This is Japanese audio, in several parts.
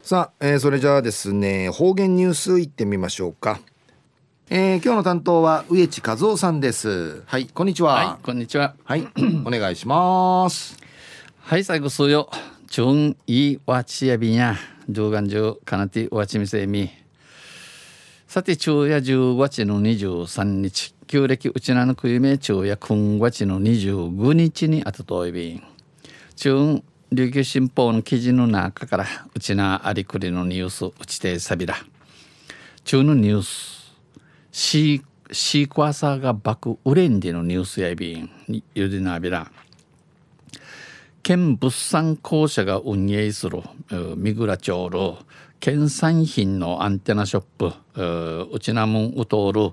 さあ、えー、それじゃあですね方言ニュースいってみましょうか、えー、今日の担当は植地和夫さんです。はいこんにちは。はいこんにちは。はい お願いします。はい最後数よ。チュンイワチヤビニャ上眼中かなてワチミセミさて昼夜10月の23日。旧暦うちなのくゆめ昼夜今月の25日にあたといびん。中琉球新報の記事の中からうちなありくりのニュースうちてさびら中のニュース。シーシークワーサーが爆売れんでのニュースやびんゆでなびら。県物産公社が運営する三倉町の県産品のアンテナショップうちなもんうとる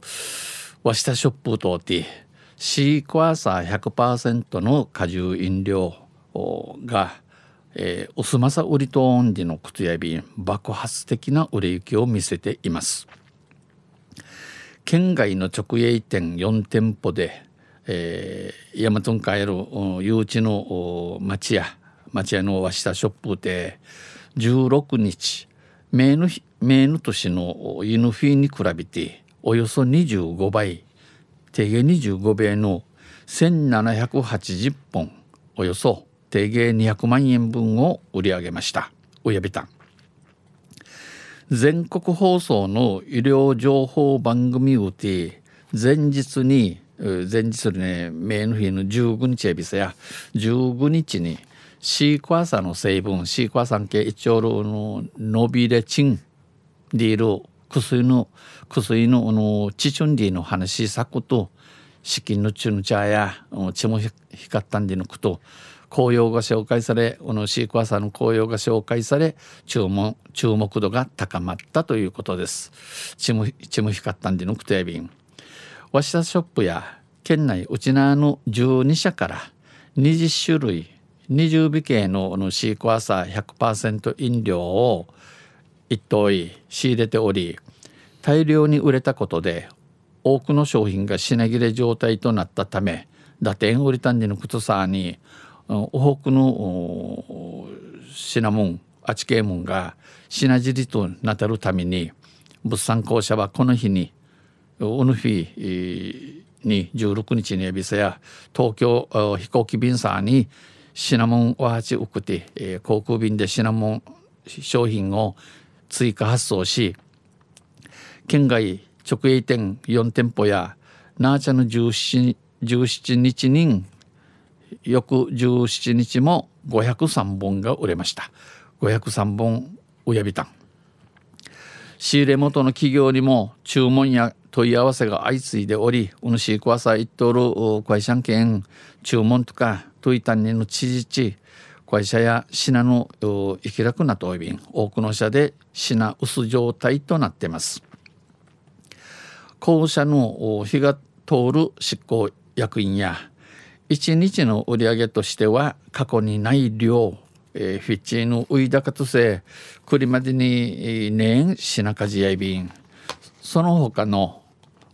わしたショップとてシークワーサー100%の果汁飲料がえー、おすまさ売りとオンディの靴やび爆発的な売れ行きを見せています。県外の直営店4店舗で、えー、大和ンえる誘致の町屋町屋の和下ショップで16日名の名の年の犬フィーに比べておよそ25倍定芸25倍の1780本およそ定芸200万円分を売り上げました親びたん全国放送の医療情報番組をて前日に前日ね名の日の15日エビスや15日にシークワーサーの成分シークワーサー系一応の伸びれチンディール薬の薬のあのチチュンディの話さこと資金のチュンチャーや血も光ったんでのこと紅葉が紹介されこのシークワーサーの紅葉が紹介され注目注目度が高まったということです。チムチム光ったんでのくとやびん。わしショップや県内うちなの12社から20種類20尾系ののシークワーサー100%飲料を一等仕入れており大量に売れたことで多くの商品が品切れ状態となったため打点売りたんでの靴さにお北の品物あち系門が品尻となたるために物産公社はこの日におぬ日に16日にエビスや東京飛行機便さに品物を八送って、えー、航空便で品物商品を追加発送し県外直営店4店舗やナーチャの 17, 17日に翌17日も503本が売れました。503本親びた。ん仕入れ元の企業にも注文や問い合わせが相次いでおりうぬしいくわさいっとる会社券注文とか問いたんにの知事地会社や品の行き楽なといびん多くの社で品薄状態となってます。校舎の日が通る執行役員や1日の売り上げとしては過去にない量、えー、フィッチのウイダカとせくりまでに年品数やいびん。その他の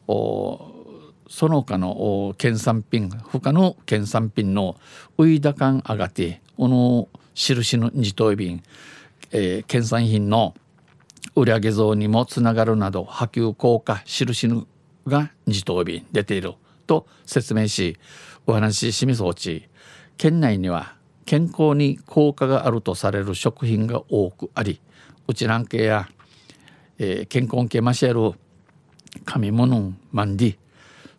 その他の県産品他の県産品のウイダカン上がってこの印の二等便、えー、県産品の売上増にもつながるなど波及効果印が二等便出ていると説明しお話ししみそうち。県内には健康に効果があるとされる食品が多くありうちなんけや、えー、健康系マシェル紙物マンディ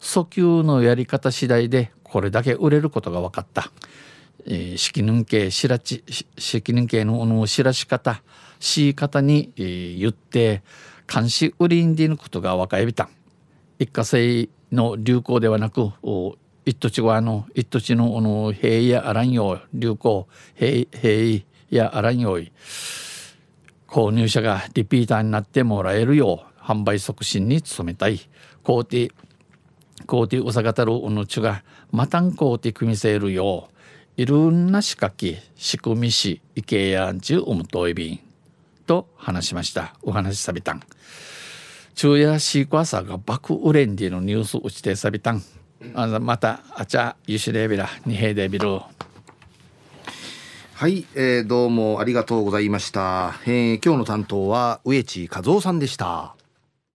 訴求のやり方次第でこれだけ売れることが分かった、えー、色ヌ系しらち色ヌ系のの知らし方し方に、えー、言って監視売りんでいることが分かりびた。一過性の流行ではなく一土地はあの一土地のあの平やあらんよ流行平平やあらんよい購入者がリピーターになってもらえるよう販売促進に努めたい。工程工程うさがたるおのちがまたん工程組みせるよういろんな仕掛け仕組みしいけやんちゅうおむといびんと話しました。お話しさびたん。昼夜シークワーサーが爆売れんでのニュース打ちてさびたん。あまたあちゃゆしれびらにへでびるはい、えー、どうもありがとうございました、えー、今日の担当は植地和夫さんでした。